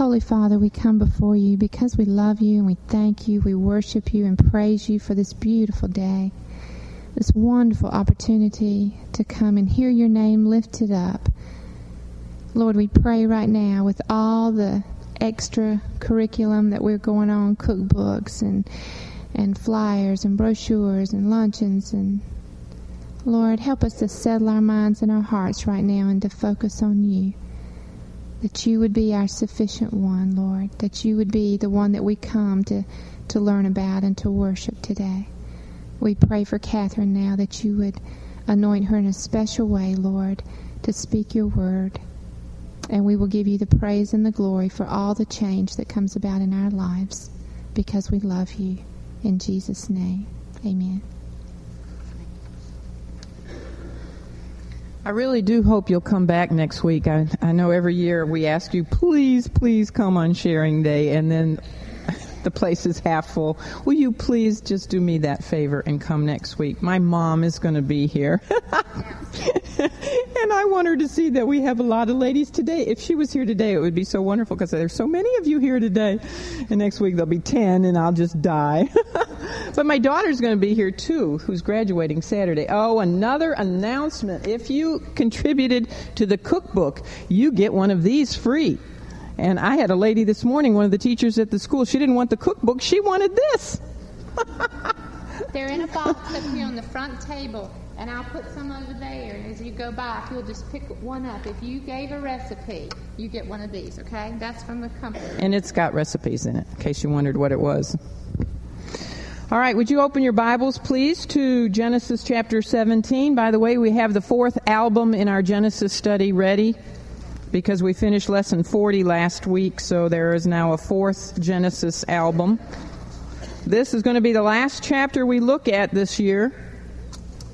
Holy Father, we come before you because we love you and we thank you, we worship you and praise you for this beautiful day, this wonderful opportunity to come and hear your name lifted up. Lord, we pray right now with all the extra curriculum that we're going on, cookbooks and and flyers and brochures and luncheons and Lord, help us to settle our minds and our hearts right now and to focus on you that you would be our sufficient one, Lord, that you would be the one that we come to, to learn about and to worship today. We pray for Catherine now that you would anoint her in a special way, Lord, to speak your word. And we will give you the praise and the glory for all the change that comes about in our lives because we love you. In Jesus' name, amen. I really do hope you'll come back next week. I, I know every year we ask you, please, please come on sharing day, and then the place is half full. Will you please just do me that favor and come next week? My mom is going to be here. and I want her to see that we have a lot of ladies today. If she was here today, it would be so wonderful because there's so many of you here today. And next week there'll be 10 and I'll just die. but my daughter's going to be here too, who's graduating Saturday. Oh, another announcement. If you contributed to the cookbook, you get one of these free. And I had a lady this morning, one of the teachers at the school, she didn't want the cookbook, she wanted this. They're in a box up here on the front table, and I'll put some over there. And as you go by, if you'll just pick one up. If you gave a recipe, you get one of these, okay? That's from the company. And it's got recipes in it, in case you wondered what it was. All right, would you open your Bibles, please, to Genesis chapter 17? By the way, we have the fourth album in our Genesis study ready because we finished lesson 40 last week, so there is now a fourth Genesis album. This is going to be the last chapter we look at this year.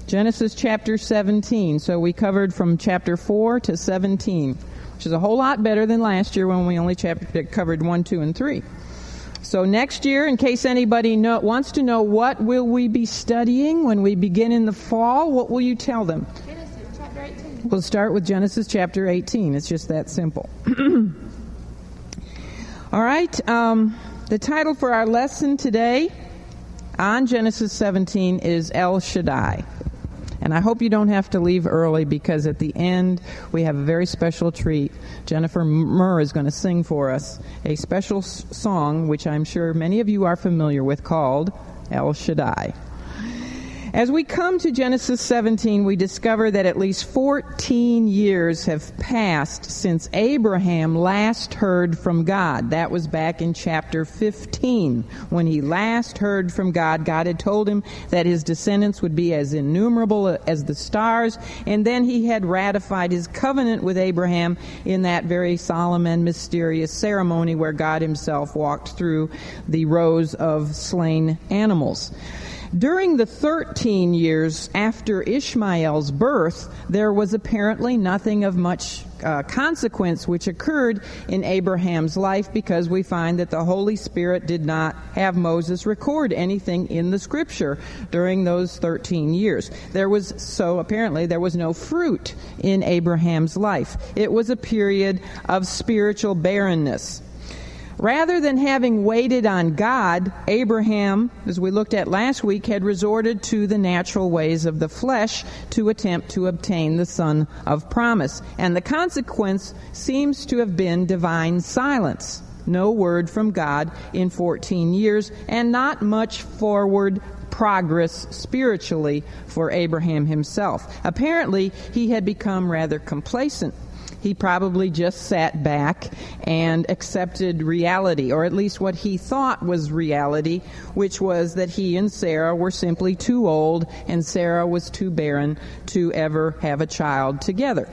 Genesis chapter 17. So we covered from chapter 4 to 17, which is a whole lot better than last year when we only chapter, covered 1, 2, and 3. So next year, in case anybody know, wants to know what will we be studying when we begin in the fall, what will you tell them? Genesis chapter 18. We'll start with Genesis chapter 18. It's just that simple. All right. Um, the title for our lesson today on Genesis 17 is El Shaddai. And I hope you don't have to leave early because at the end we have a very special treat. Jennifer Murr is going to sing for us a special s- song, which I'm sure many of you are familiar with, called El Shaddai. As we come to Genesis 17, we discover that at least 14 years have passed since Abraham last heard from God. That was back in chapter 15. When he last heard from God, God had told him that his descendants would be as innumerable as the stars, and then he had ratified his covenant with Abraham in that very solemn and mysterious ceremony where God himself walked through the rows of slain animals. During the 13 years after Ishmael's birth, there was apparently nothing of much uh, consequence which occurred in Abraham's life because we find that the Holy Spirit did not have Moses record anything in the scripture during those 13 years. There was, so apparently, there was no fruit in Abraham's life. It was a period of spiritual barrenness. Rather than having waited on God, Abraham, as we looked at last week, had resorted to the natural ways of the flesh to attempt to obtain the son of promise. And the consequence seems to have been divine silence. No word from God in 14 years, and not much forward progress spiritually for Abraham himself. Apparently, he had become rather complacent he probably just sat back and accepted reality, or at least what he thought was reality, which was that he and Sarah were simply too old and Sarah was too barren to ever have a child together.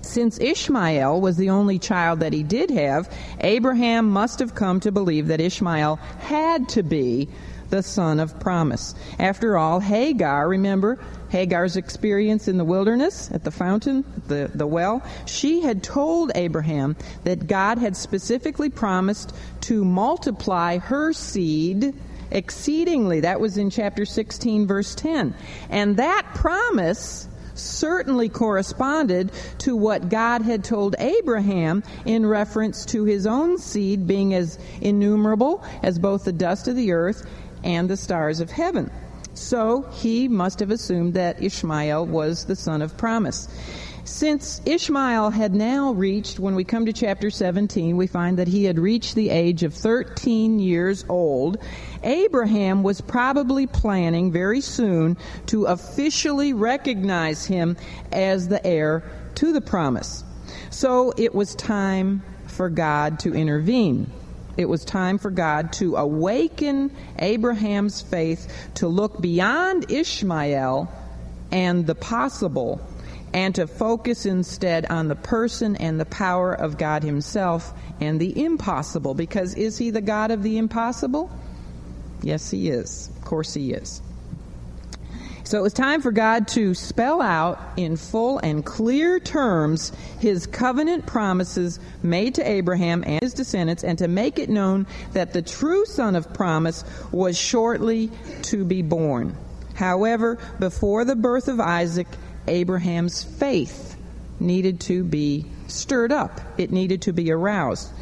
Since Ishmael was the only child that he did have, Abraham must have come to believe that Ishmael had to be the son of promise. After all, Hagar, remember Hagar's experience in the wilderness at the fountain, the, the well, she had told Abraham that God had specifically promised to multiply her seed exceedingly. That was in chapter 16, verse 10. And that promise certainly corresponded to what God had told Abraham in reference to his own seed being as innumerable as both the dust of the earth and the stars of heaven. So he must have assumed that Ishmael was the son of promise. Since Ishmael had now reached, when we come to chapter 17, we find that he had reached the age of 13 years old. Abraham was probably planning very soon to officially recognize him as the heir to the promise. So it was time for God to intervene. It was time for God to awaken Abraham's faith to look beyond Ishmael and the possible and to focus instead on the person and the power of God Himself and the impossible. Because is He the God of the impossible? Yes, He is. Of course, He is. So it was time for God to spell out in full and clear terms his covenant promises made to Abraham and his descendants, and to make it known that the true son of promise was shortly to be born. However, before the birth of Isaac, Abraham's faith needed to be stirred up, it needed to be aroused.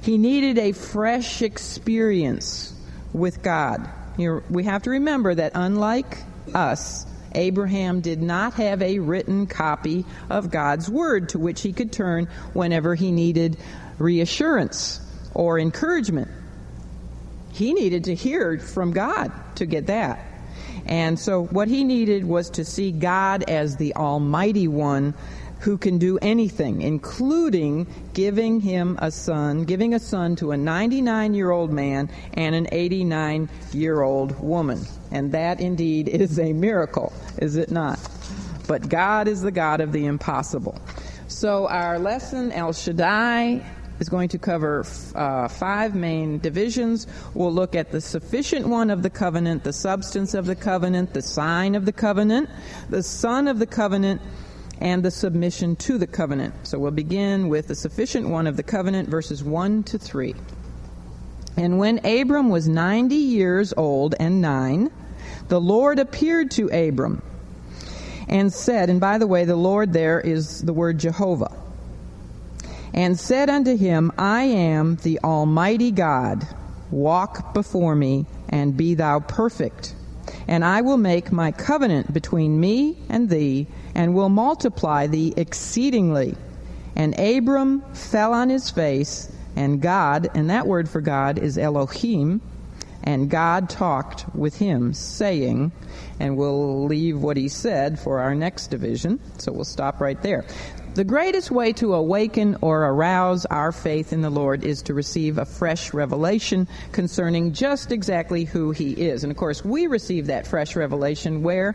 He needed a fresh experience with God. Here, we have to remember that unlike us, Abraham did not have a written copy of God's Word to which he could turn whenever he needed reassurance or encouragement. He needed to hear from God to get that. And so what he needed was to see God as the Almighty One who can do anything, including giving him a son, giving a son to a 99 year old man and an 89 year old woman. And that indeed is a miracle, is it not? But God is the God of the impossible. So our lesson, El Shaddai, is going to cover uh, five main divisions. We'll look at the sufficient one of the covenant, the substance of the covenant, the sign of the covenant, the son of the covenant, and the submission to the covenant. So we'll begin with the sufficient one of the covenant, verses 1 to 3. And when Abram was 90 years old and nine, the Lord appeared to Abram and said, and by the way, the Lord there is the word Jehovah and said unto him, I am the Almighty God. Walk before me, and be thou perfect. And I will make my covenant between me and thee, and will multiply thee exceedingly. And Abram fell on his face, and God, and that word for God is Elohim, and God talked with him, saying, and we'll leave what he said for our next division, so we'll stop right there. The greatest way to awaken or arouse our faith in the Lord is to receive a fresh revelation concerning just exactly who He is. And of course, we receive that fresh revelation where?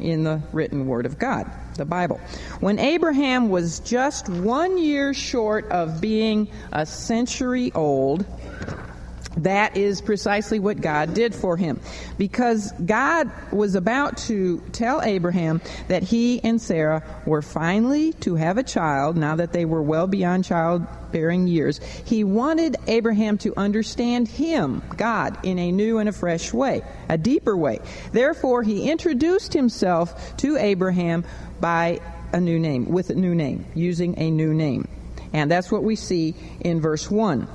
In the written Word of God, the Bible. When Abraham was just one year short of being a century old, that is precisely what God did for him. Because God was about to tell Abraham that he and Sarah were finally to have a child now that they were well beyond childbearing years. He wanted Abraham to understand him, God, in a new and a fresh way, a deeper way. Therefore, he introduced himself to Abraham by a new name, with a new name, using a new name. And that's what we see in verse 1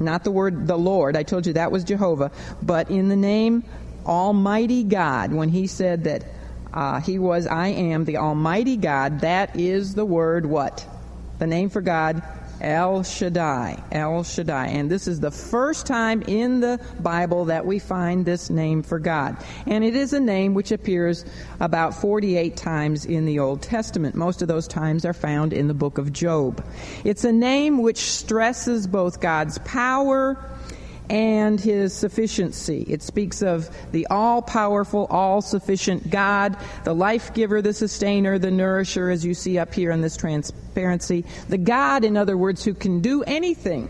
not the word the Lord. I told you that was Jehovah. But in the name Almighty God, when he said that uh, he was, I am the Almighty God, that is the word what? The name for God, El Shaddai. El Shaddai. And this is the first time in the Bible that we find this name for God. And it is a name which appears about 48 times in the Old Testament. Most of those times are found in the book of Job. It's a name which stresses both God's power and his sufficiency. It speaks of the all powerful, all sufficient God, the life giver, the sustainer, the nourisher, as you see up here in this transparency. The God, in other words, who can do anything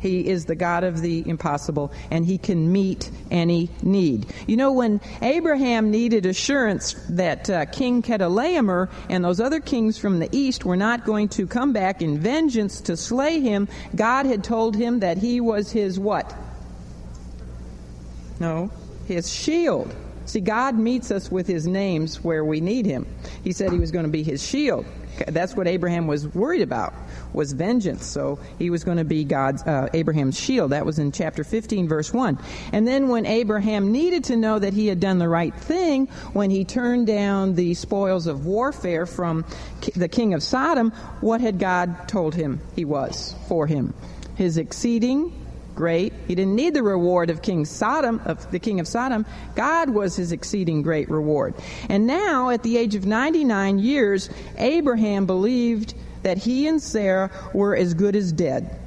he is the God of the impossible, and he can meet any need. You know, when Abraham needed assurance that uh, King Chedorlaomer and those other kings from the east were not going to come back in vengeance to slay him, God had told him that he was his what? No, his shield. See, God meets us with his names where we need him. He said he was going to be his shield. That's what Abraham was worried about was vengeance. So he was going to be God's uh, Abraham's shield. That was in chapter 15 verse 1. And then when Abraham needed to know that he had done the right thing when he turned down the spoils of warfare from the king of Sodom, what had God told him he was for him? His exceeding great. He didn't need the reward of King Sodom, of the king of Sodom. God was his exceeding great reward. And now, at the age of 99 years, Abraham believed that he and Sarah were as good as dead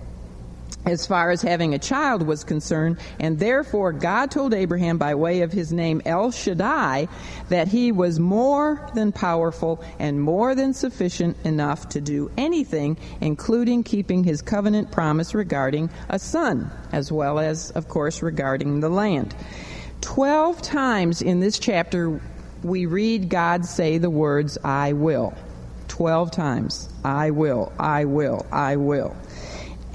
as far as having a child was concerned, and therefore God told Abraham by way of his name El Shaddai that he was more than powerful and more than sufficient enough to do anything, including keeping his covenant promise regarding a son, as well as, of course, regarding the land. Twelve times in this chapter we read God say the words, I will. 12 times. I will, I will, I will.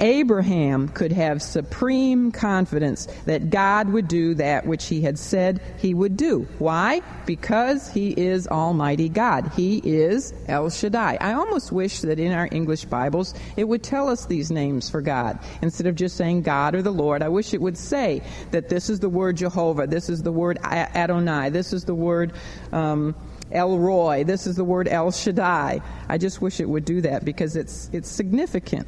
Abraham could have supreme confidence that God would do that which he had said he would do. Why? Because he is Almighty God. He is El Shaddai. I almost wish that in our English Bibles it would tell us these names for God instead of just saying God or the Lord. I wish it would say that this is the word Jehovah, this is the word Adonai, this is the word. Um, El Roi. This is the word El Shaddai. I just wish it would do that because it's, it's significant.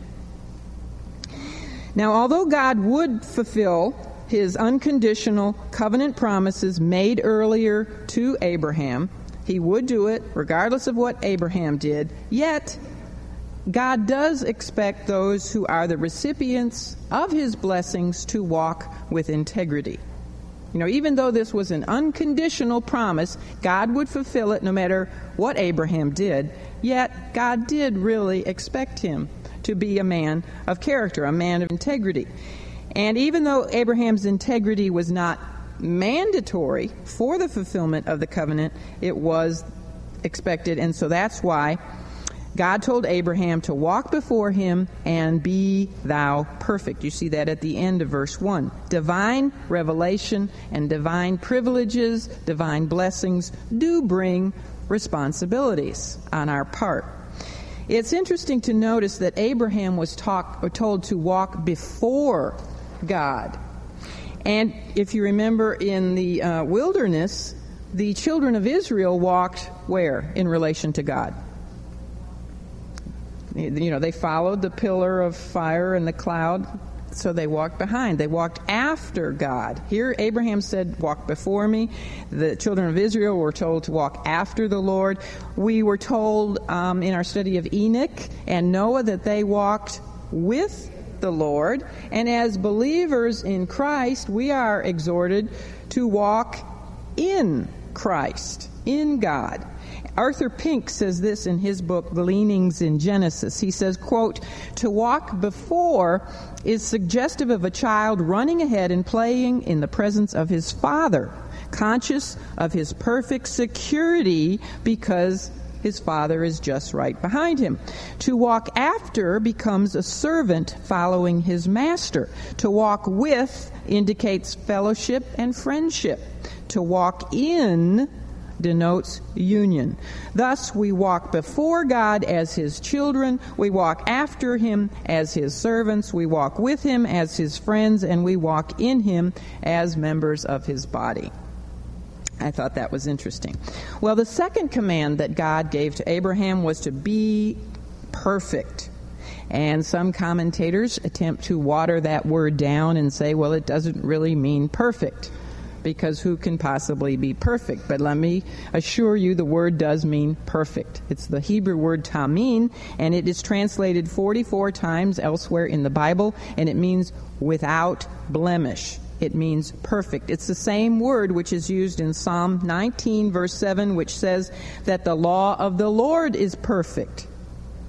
Now, although God would fulfill his unconditional covenant promises made earlier to Abraham, he would do it regardless of what Abraham did, yet God does expect those who are the recipients of his blessings to walk with integrity. You know, even though this was an unconditional promise, God would fulfill it no matter what Abraham did, yet God did really expect him to be a man of character, a man of integrity. And even though Abraham's integrity was not mandatory for the fulfillment of the covenant, it was expected, and so that's why God told Abraham to walk before him and be thou perfect. You see that at the end of verse 1. Divine revelation and divine privileges, divine blessings do bring responsibilities on our part. It's interesting to notice that Abraham was talk, told to walk before God. And if you remember in the uh, wilderness, the children of Israel walked where in relation to God? You know, they followed the pillar of fire and the cloud, so they walked behind. They walked after God. Here, Abraham said, Walk before me. The children of Israel were told to walk after the Lord. We were told um, in our study of Enoch and Noah that they walked with the Lord. And as believers in Christ, we are exhorted to walk in Christ, in God. Arthur Pink says this in his book Gleanings in Genesis. He says, quote, "To walk before is suggestive of a child running ahead and playing in the presence of his father, conscious of his perfect security because his father is just right behind him. To walk after becomes a servant following his master. To walk with indicates fellowship and friendship. To walk in denotes union. Thus, we walk before God as His children, we walk after Him as His servants, we walk with Him as His friends, and we walk in Him as members of His body. I thought that was interesting. Well, the second command that God gave to Abraham was to be perfect. And some commentators attempt to water that word down and say, well, it doesn't really mean perfect because who can possibly be perfect? But let me assure you the word does mean perfect. It's the Hebrew word tamim, and it is translated 44 times elsewhere in the Bible, and it means without blemish. It means perfect. It's the same word which is used in Psalm 19, verse 7, which says that the law of the Lord is perfect.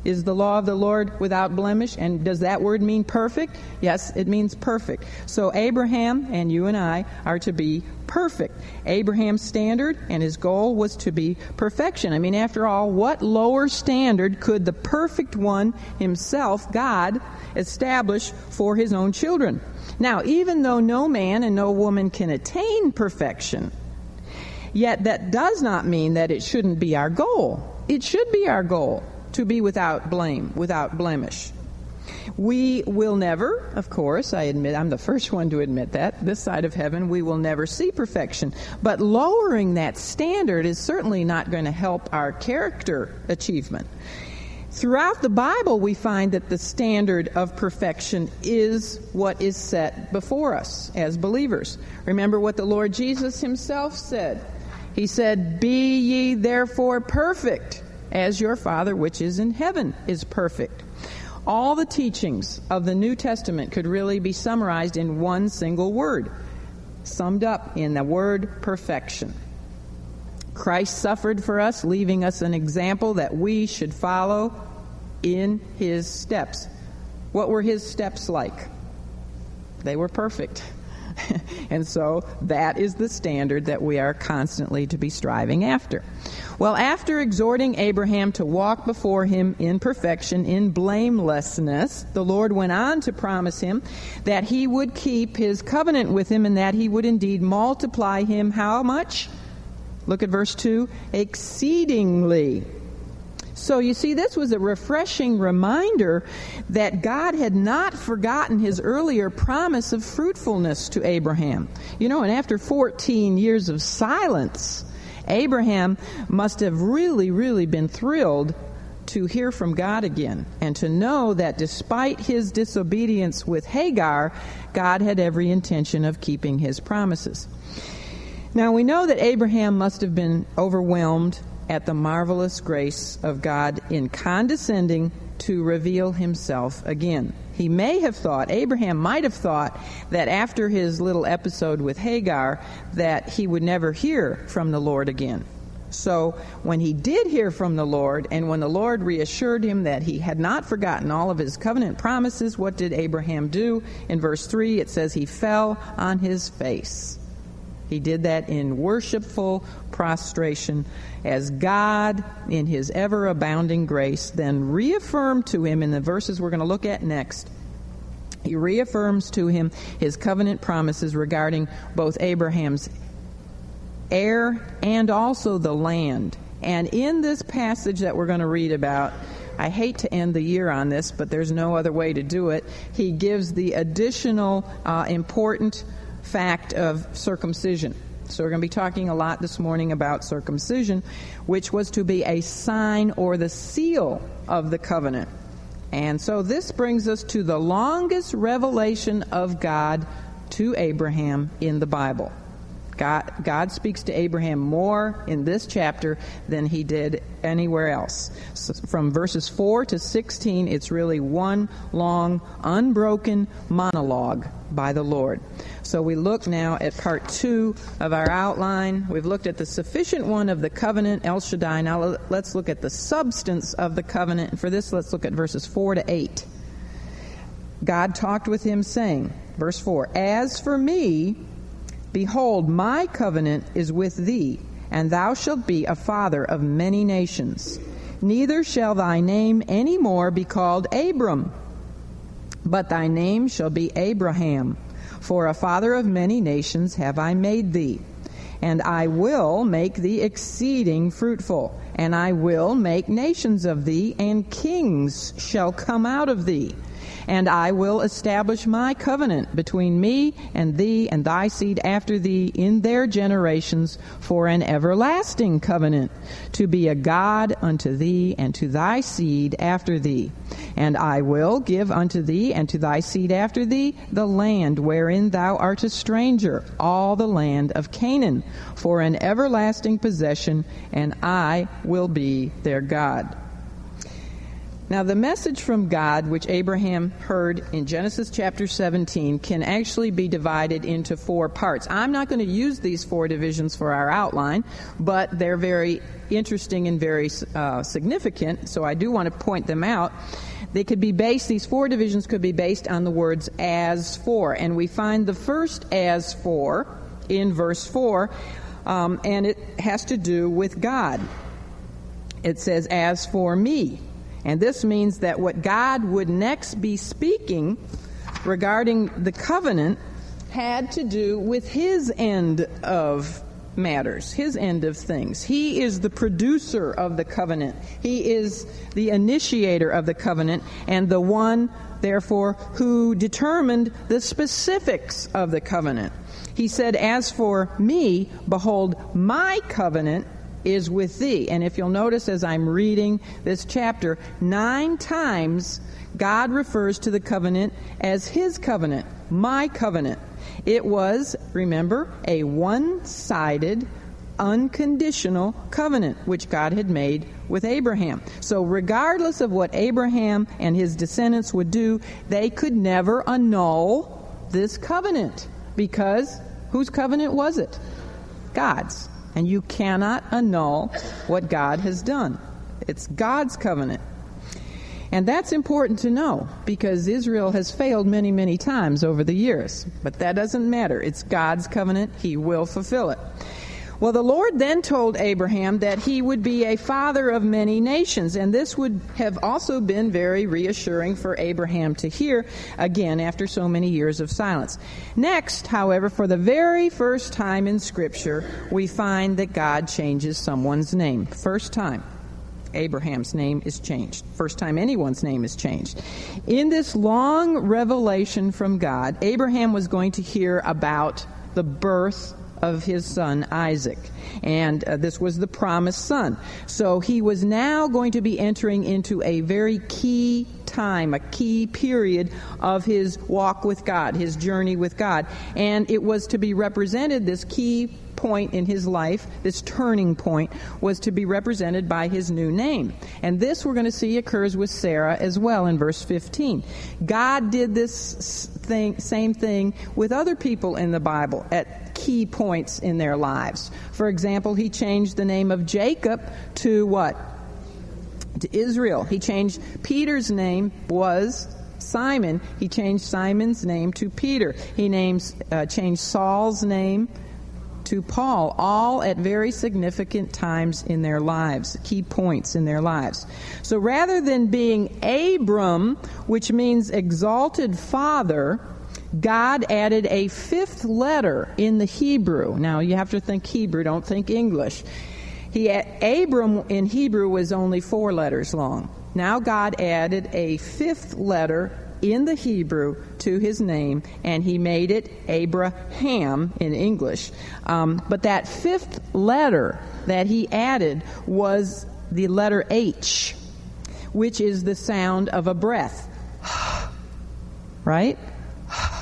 Is the law of the Lord without blemish? And does that word mean perfect? Yes, it means perfect. So Abraham and you and I are to be perfect. Abraham's standard and his goal was to be perfection. I mean, after all, what lower standard could the perfect one himself, God, establish for his own children? Now, even though no man and no woman can attain perfection, Yet that does not mean that it shouldn't be our goal. It should be our goal to be without blame, without blemish. We will never, of course, I admit, I'm the first one to admit that, this side of heaven, we will never see perfection. But lowering that standard is certainly not going to help our character achievement. Throughout the Bible, we find that the standard of perfection is what is set before us as believers. Remember what the Lord Jesus himself said. He said, Be ye therefore perfect, as your Father which is in heaven is perfect. All the teachings of the New Testament could really be summarized in one single word, summed up in the word perfection. Christ suffered for us, leaving us an example that we should follow in his steps. What were his steps like? They were perfect. and so that is the standard that we are constantly to be striving after. Well, after exhorting Abraham to walk before him in perfection, in blamelessness, the Lord went on to promise him that he would keep his covenant with him and that he would indeed multiply him how much? Look at verse 2 exceedingly. So you see, this was a refreshing reminder that God had not forgotten his earlier promise of fruitfulness to Abraham. You know, and after 14 years of silence, Abraham must have really, really been thrilled to hear from God again and to know that despite his disobedience with Hagar, God had every intention of keeping his promises. Now we know that Abraham must have been overwhelmed at the marvelous grace of God in condescending to reveal himself again. He may have thought, Abraham might have thought, that after his little episode with Hagar, that he would never hear from the Lord again. So when he did hear from the Lord, and when the Lord reassured him that he had not forgotten all of his covenant promises, what did Abraham do? In verse 3, it says he fell on his face. He did that in worshipful prostration as God, in his ever abounding grace, then reaffirmed to him in the verses we're going to look at next. He reaffirms to him his covenant promises regarding both Abraham's heir and also the land. And in this passage that we're going to read about, I hate to end the year on this, but there's no other way to do it. He gives the additional uh, important fact of circumcision. So, we're going to be talking a lot this morning about circumcision, which was to be a sign or the seal of the covenant. And so, this brings us to the longest revelation of God to Abraham in the Bible. God, God speaks to Abraham more in this chapter than he did anywhere else. So from verses 4 to 16, it's really one long, unbroken monologue by the Lord. So we look now at part two of our outline. We've looked at the sufficient one of the covenant, El Shaddai. Now let's look at the substance of the covenant. And for this, let's look at verses 4 to 8. God talked with him, saying, verse 4 As for me, Behold, my covenant is with thee, and thou shalt be a father of many nations. Neither shall thy name any more be called Abram, but thy name shall be Abraham. For a father of many nations have I made thee. And I will make thee exceeding fruitful, and I will make nations of thee, and kings shall come out of thee and I will establish my covenant between me and thee and thy seed after thee in their generations for an everlasting covenant, to be a God unto thee and to thy seed after thee. And I will give unto thee and to thy seed after thee the land wherein thou art a stranger, all the land of Canaan, for an everlasting possession, and I will be their God. Now, the message from God, which Abraham heard in Genesis chapter 17, can actually be divided into four parts. I'm not going to use these four divisions for our outline, but they're very interesting and very uh, significant, so I do want to point them out. They could be based, these four divisions could be based on the words as for, and we find the first as for in verse 4, um, and it has to do with God. It says, As for me. And this means that what God would next be speaking regarding the covenant had to do with his end of matters, his end of things. He is the producer of the covenant. He is the initiator of the covenant and the one, therefore, who determined the specifics of the covenant. He said, As for me, behold, my covenant is with thee. And if you'll notice as I'm reading this chapter, nine times God refers to the covenant as his covenant, my covenant. It was, remember, a one sided, unconditional covenant which God had made with Abraham. So, regardless of what Abraham and his descendants would do, they could never annul this covenant because whose covenant was it? God's. And you cannot annul what God has done. It's God's covenant. And that's important to know because Israel has failed many, many times over the years. But that doesn't matter. It's God's covenant. He will fulfill it. Well, the Lord then told Abraham that he would be a father of many nations, and this would have also been very reassuring for Abraham to hear again after so many years of silence. Next, however, for the very first time in Scripture, we find that God changes someone's name. First time. Abraham's name is changed. First time anyone's name is changed. In this long revelation from God, Abraham was going to hear about the birth of his son Isaac. And uh, this was the promised son. So he was now going to be entering into a very key time, a key period of his walk with God, his journey with God. And it was to be represented, this key point in his life, this turning point, was to be represented by his new name. And this we're going to see occurs with Sarah as well in verse 15. God did this thing, same thing with other people in the Bible at key points in their lives. For example, he changed the name of Jacob to what? To Israel. He changed Peter's name was Simon. He changed Simon's name to Peter. He names uh, changed Saul's name to Paul, all at very significant times in their lives, key points in their lives. So rather than being Abram, which means exalted father, God added a fifth letter in the Hebrew. Now you have to think Hebrew, don't think English. He Abram in Hebrew was only four letters long. Now God added a fifth letter in the Hebrew to his name, and he made it Abraham in English. Um, but that fifth letter that he added was the letter H, which is the sound of a breath. right?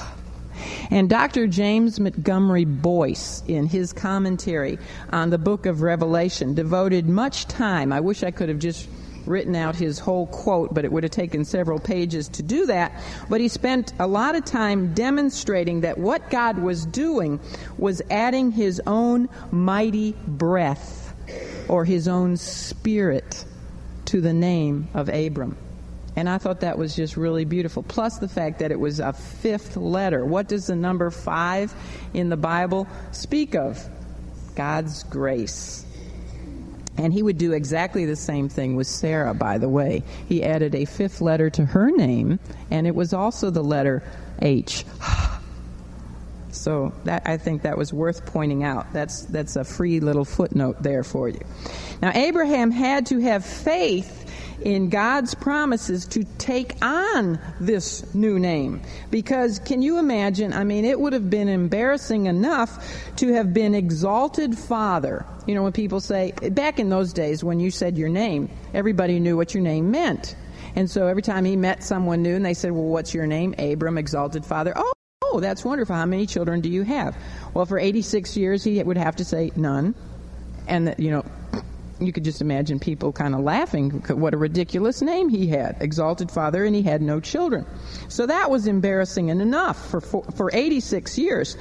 And Dr. James Montgomery Boice, in his commentary on the book of Revelation, devoted much time. I wish I could have just written out his whole quote, but it would have taken several pages to do that. But he spent a lot of time demonstrating that what God was doing was adding his own mighty breath or his own spirit to the name of Abram. And I thought that was just really beautiful. Plus the fact that it was a fifth letter. What does the number five in the Bible speak of? God's grace. And he would do exactly the same thing with Sarah, by the way. He added a fifth letter to her name, and it was also the letter H. So that I think that was worth pointing out. That's that's a free little footnote there for you. Now Abraham had to have faith in God's promises to take on this new name. Because can you imagine? I mean, it would have been embarrassing enough to have been exalted father. You know, when people say, back in those days when you said your name, everybody knew what your name meant. And so every time he met someone new and they said, Well, what's your name? Abram, exalted father. Oh, oh, that's wonderful. How many children do you have? Well, for 86 years, he would have to say none. And, you know, you could just imagine people kind of laughing. What a ridiculous name he had, Exalted Father, and he had no children. So that was embarrassing and enough for, for, for 86 years.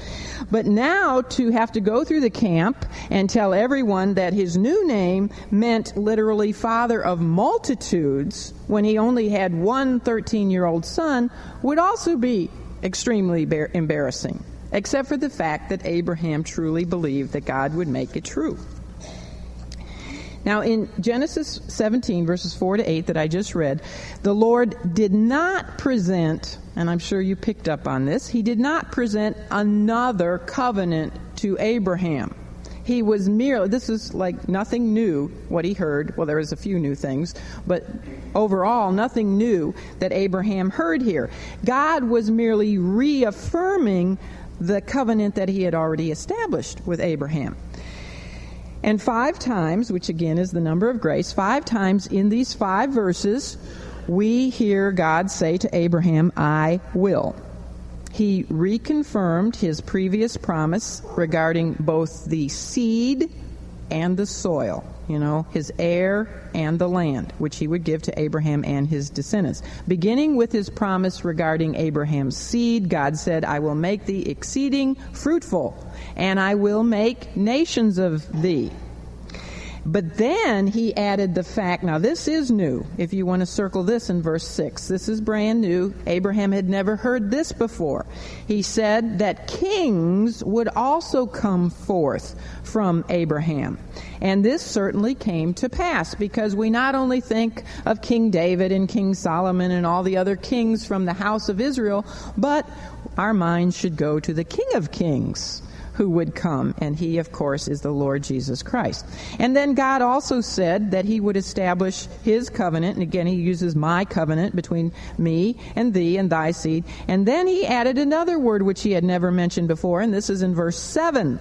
But now to have to go through the camp and tell everyone that his new name meant literally Father of multitudes when he only had one 13 year old son would also be extremely embarrassing, except for the fact that Abraham truly believed that God would make it true. Now, in Genesis 17, verses 4 to 8, that I just read, the Lord did not present, and I'm sure you picked up on this, he did not present another covenant to Abraham. he was merely, this is like nothing new what he heard. Well, there was a few new things, but overall, nothing new that Abraham heard here. God was merely reaffirming the covenant that he had already established with Abraham. And five times, which again is the number of grace, five times in these five verses, we hear God say to Abraham, I will. He reconfirmed his previous promise regarding both the seed and the soil, you know, his heir and the land, which he would give to Abraham and his descendants. Beginning with his promise regarding Abraham's seed, God said, I will make thee exceeding fruitful, and I will make nations of thee. But then he added the fact, now this is new, if you want to circle this in verse 6. This is brand new. Abraham had never heard this before. He said that kings would also come forth from Abraham. And this certainly came to pass because we not only think of King David and King Solomon and all the other kings from the house of Israel, but our minds should go to the King of Kings who would come, and he, of course, is the Lord Jesus Christ. And then God also said that he would establish his covenant, and again, he uses my covenant between me and thee and thy seed. And then he added another word which he had never mentioned before, and this is in verse 7.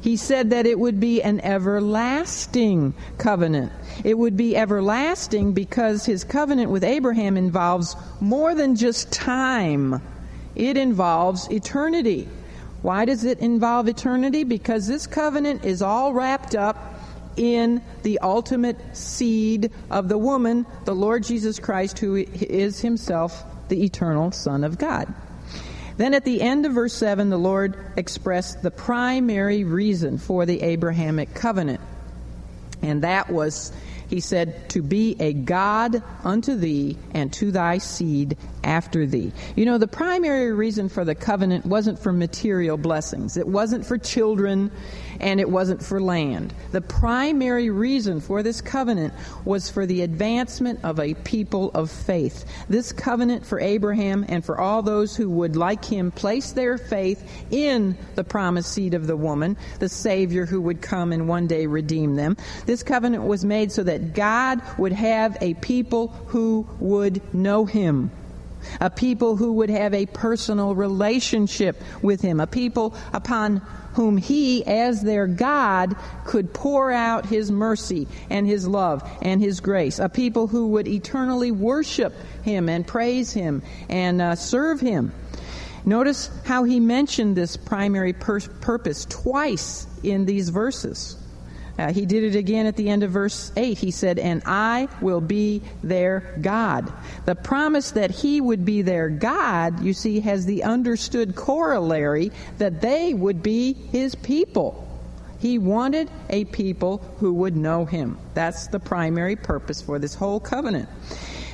He said that it would be an everlasting covenant. It would be everlasting because his covenant with Abraham involves more than just time, it involves eternity. Why does it involve eternity? Because this covenant is all wrapped up in the ultimate seed of the woman, the Lord Jesus Christ, who is himself the eternal Son of God. Then at the end of verse 7, the Lord expressed the primary reason for the Abrahamic covenant. And that was he said, To be a God unto thee and to thy seed after thee. You know, the primary reason for the covenant wasn't for material blessings, it wasn't for children, and it wasn't for land. The primary reason for this covenant was for the advancement of a people of faith. This covenant for Abraham and for all those who would, like him, place their faith in the promised seed of the woman, the Savior who would come and one day redeem them. This covenant was made so that God would have a people who would know him a people who would have a personal relationship with him, a people upon whom he, as their God, could pour out his mercy and his love and his grace. A people who would eternally worship him and praise him and uh, serve him. Notice how he mentioned this primary pur- purpose twice in these verses. Uh, he did it again at the end of verse 8. He said, And I will be their God. The promise that he would be their God, you see, has the understood corollary that they would be his people. He wanted a people who would know him. That's the primary purpose for this whole covenant.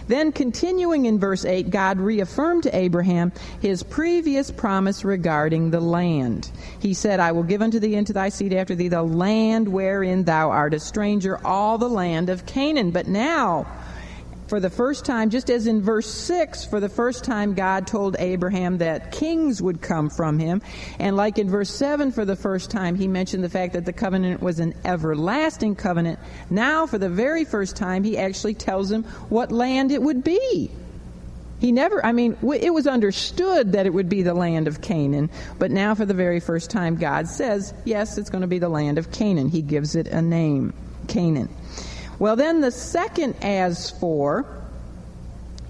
Then, continuing in verse 8, God reaffirmed to Abraham his previous promise regarding the land. He said, I will give unto thee and to thy seed after thee the land wherein thou art a stranger, all the land of Canaan. But now, for the first time, just as in verse 6, for the first time, God told Abraham that kings would come from him. And like in verse 7, for the first time, he mentioned the fact that the covenant was an everlasting covenant. Now, for the very first time, he actually tells him what land it would be. He never, I mean, it was understood that it would be the land of Canaan, but now for the very first time, God says, yes, it's going to be the land of Canaan. He gives it a name, Canaan. Well, then the second as for,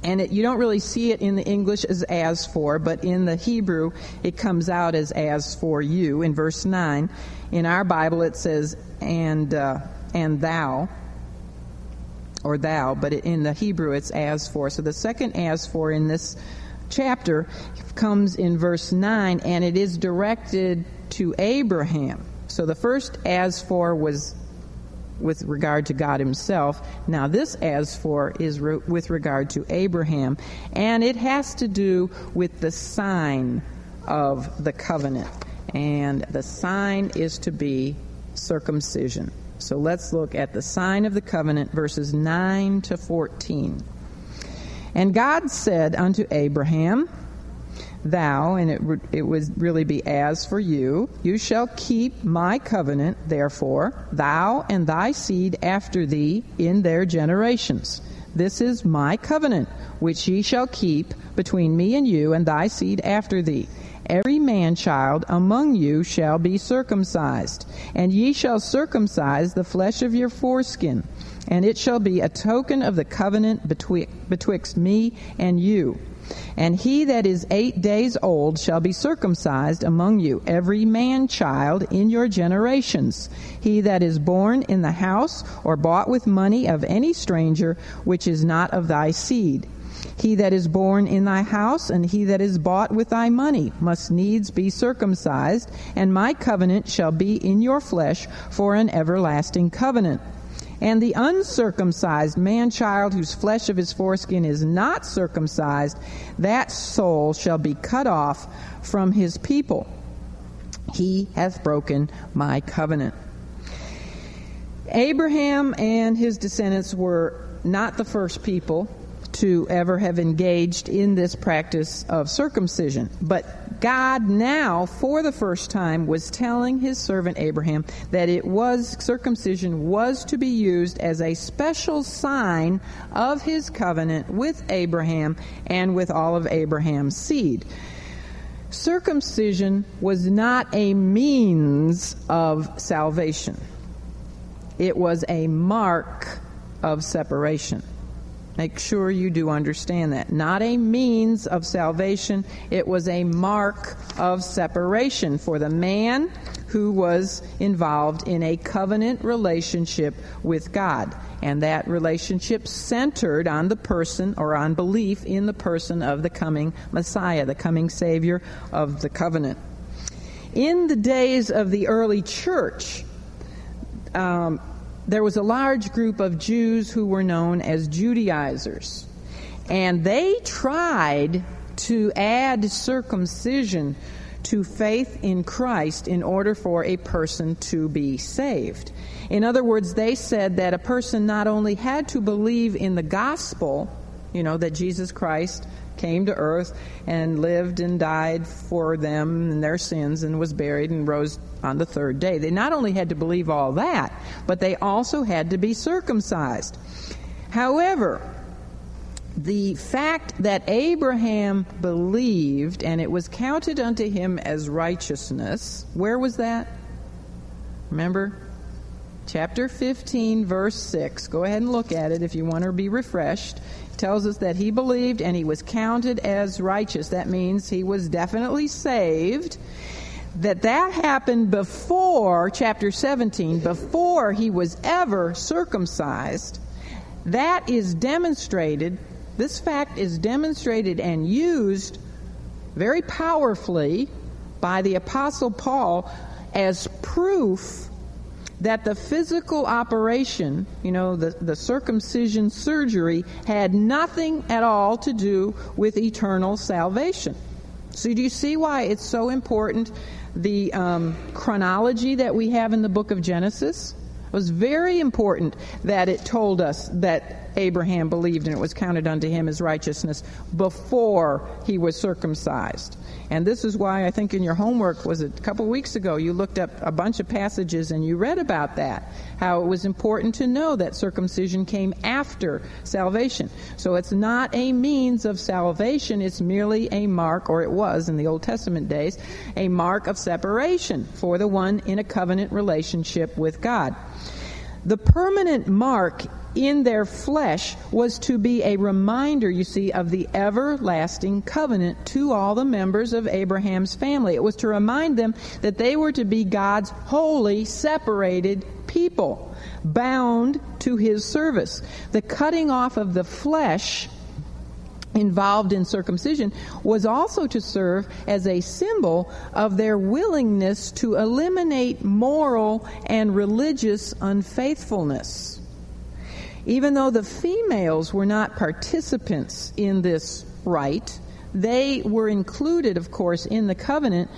and it, you don't really see it in the English as as for, but in the Hebrew it comes out as as for you in verse 9. In our Bible it says, and, uh, and thou, or thou, but in the Hebrew it's as for. So the second as for in this chapter comes in verse 9, and it is directed to Abraham. So the first as for was with regard to God Himself. Now, this as for is re- with regard to Abraham, and it has to do with the sign of the covenant. And the sign is to be circumcision. So let's look at the sign of the covenant, verses 9 to 14. And God said unto Abraham, thou, and it, would- it would really be as for you, you shall keep my covenant, therefore, thou and thy seed after thee in their generations. This is my covenant, which ye shall keep between me and you and thy seed after thee. Every man child among you shall be circumcised, and ye shall circumcise the flesh of your foreskin, and it shall be a token of the covenant betwi- betwixt me and you. And he that is eight days old shall be circumcised among you, every man child in your generations. He that is born in the house or bought with money of any stranger, which is not of thy seed. He that is born in thy house and he that is bought with thy money must needs be circumcised, and my covenant shall be in your flesh for an everlasting covenant. And the uncircumcised man child whose flesh of his foreskin is not circumcised, that soul shall be cut off from his people. He hath broken my covenant. Abraham and his descendants were not the first people to ever have engaged in this practice of circumcision. But God now, for the first time, was telling his servant Abraham that it was, circumcision was to be used as a special sign of his covenant with Abraham and with all of Abraham's seed. Circumcision was not a means of salvation. It was a mark of separation. Make sure you do understand that. Not a means of salvation, it was a mark of separation for the man who was involved in a covenant relationship with God. And that relationship centered on the person or on belief in the person of the coming Messiah, the coming Savior of the covenant. In the days of the early church, um, there was a large group of Jews who were known as Judaizers. And they tried to add circumcision to faith in Christ in order for a person to be saved. In other words, they said that a person not only had to believe in the gospel, you know, that Jesus Christ came to earth and lived and died for them and their sins and was buried and rose on the third day. They not only had to believe all that, but they also had to be circumcised. However, the fact that Abraham believed and it was counted unto him as righteousness, where was that? Remember? Chapter 15, verse 6. Go ahead and look at it if you want to be refreshed tells us that he believed and he was counted as righteous. That means he was definitely saved. That that happened before chapter 17, before he was ever circumcised. That is demonstrated, this fact is demonstrated and used very powerfully by the Apostle Paul as proof that the physical operation, you know, the, the circumcision surgery, had nothing at all to do with eternal salvation. So, do you see why it's so important the um, chronology that we have in the book of Genesis? It was very important that it told us that Abraham believed and it was counted unto him as righteousness before he was circumcised. And this is why I think in your homework was a couple weeks ago you looked up a bunch of passages and you read about that how it was important to know that circumcision came after salvation. So it's not a means of salvation, it's merely a mark or it was in the Old Testament days a mark of separation for the one in a covenant relationship with God. The permanent mark in their flesh was to be a reminder, you see, of the everlasting covenant to all the members of Abraham's family. It was to remind them that they were to be God's holy, separated people, bound to his service. The cutting off of the flesh involved in circumcision was also to serve as a symbol of their willingness to eliminate moral and religious unfaithfulness. Even though the females were not participants in this rite, they were included, of course, in the covenant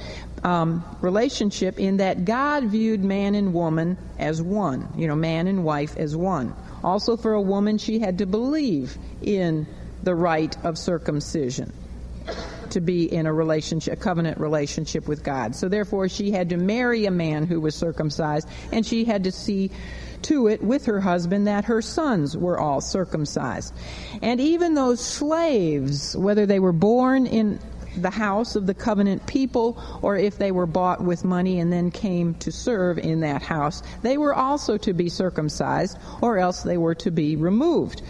um, relationship in that God viewed man and woman as one, you know, man and wife as one. Also, for a woman, she had to believe in the rite of circumcision. To be in a relationship, a covenant relationship with God. So therefore, she had to marry a man who was circumcised, and she had to see to it with her husband that her sons were all circumcised. And even those slaves, whether they were born in the house of the covenant people or if they were bought with money and then came to serve in that house, they were also to be circumcised or else they were to be removed.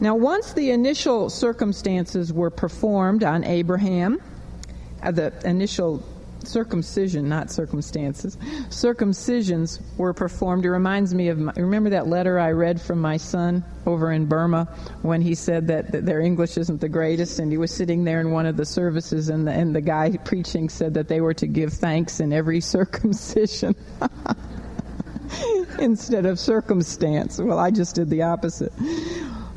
Now, once the initial circumstances were performed on Abraham, uh, the initial circumcision, not circumstances, circumcisions were performed. It reminds me of, my, remember that letter I read from my son over in Burma when he said that, that, their English isn't the greatest, and he was sitting there in one of the services, and the, and the guy preaching said that they were to give thanks in every circumcision. Instead of circumstance. Well, I just did the opposite.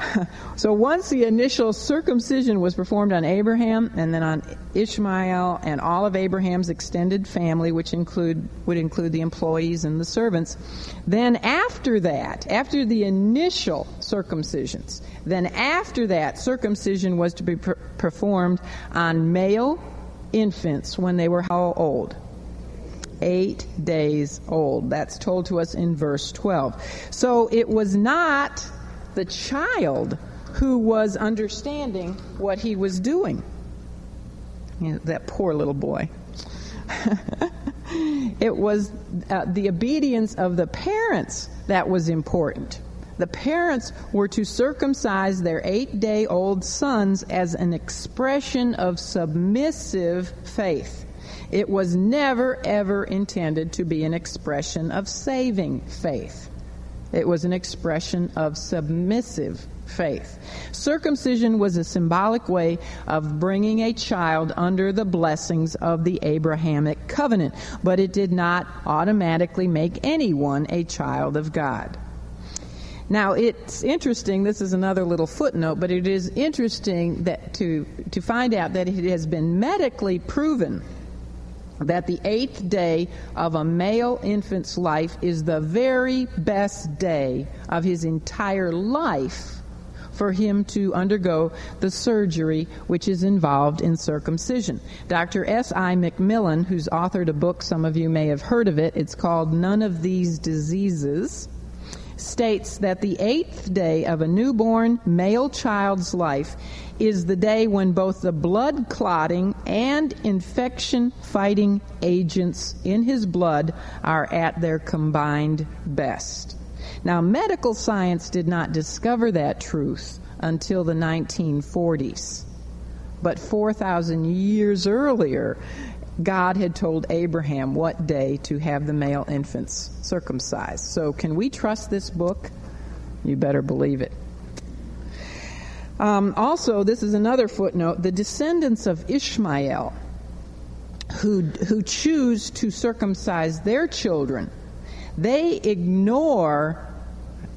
so once the initial circumcision was performed on Abraham and then on Ishmael and all of Abraham's extended family, which include would include the employees and the servants, then after that, after the initial circumcisions, then after that circumcision was to be per- performed on male infants when they were how old? Eight days old. That's told to us in verse 12. So it was not the child who was understanding what he was doing. You know, that poor little boy. it was uh, the obedience of the parents that was important. The parents were to circumcise their eight day old sons as an expression of submissive faith. It was never, ever intended to be an expression of saving faith. It was an expression of submissive faith. Circumcision was a symbolic way of bringing a child under the blessings of the Abrahamic covenant, but it did not automatically make anyone a child of God. Now it's interesting. This is another little footnote, but it is interesting that to to find out that it has been medically proven that the eighth day of a male infant's life is the very best day of his entire life for him to undergo the surgery which is involved in circumcision. Dr. S.I. McMillen, who's authored a book, some of you may have heard of it, it's called None of These Diseases, states that the eighth day of a newborn male child's life is the day when both the blood clotting and infection fighting agents in his blood are at their combined best. Now, medical science did not discover that truth until the 1940s. But 4,000 years earlier, God had told Abraham what day to have the male infants circumcised. So, can we trust this book? You better believe it. Um, also, this is another footnote the descendants of Ishmael who, who choose to circumcise their children, they ignore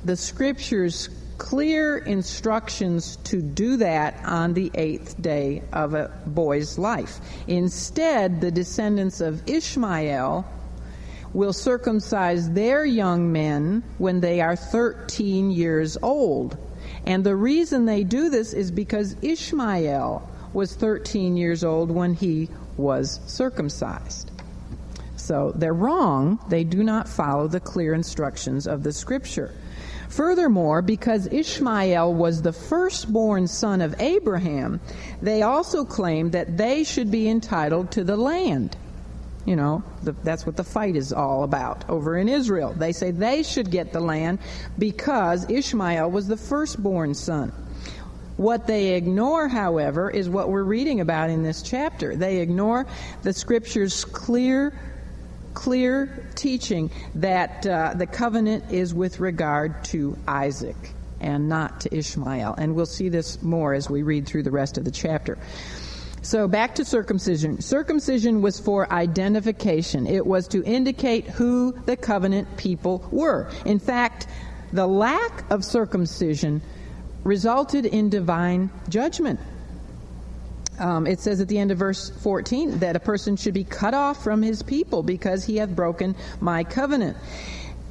the scripture's clear instructions to do that on the eighth day of a boy's life. Instead, the descendants of Ishmael will circumcise their young men when they are 13 years old. And the reason they do this is because Ishmael was 13 years old when he was circumcised. So they're wrong. They do not follow the clear instructions of the scripture. Furthermore, because Ishmael was the firstborn son of Abraham, they also claimed that they should be entitled to the land. You know, the, that's what the fight is all about over in Israel. They say they should get the land because Ishmael was the firstborn son. What they ignore, however, is what we're reading about in this chapter. They ignore the scripture's clear, clear teaching that uh, the covenant is with regard to Isaac and not to Ishmael. And we'll see this more as we read through the rest of the chapter. So back to circumcision. Circumcision was for identification. It was to indicate who the covenant people were. In fact, the lack of circumcision resulted in divine judgment. Um, it says at the end of verse 14 that a person should be cut off from his people because he hath broken my covenant.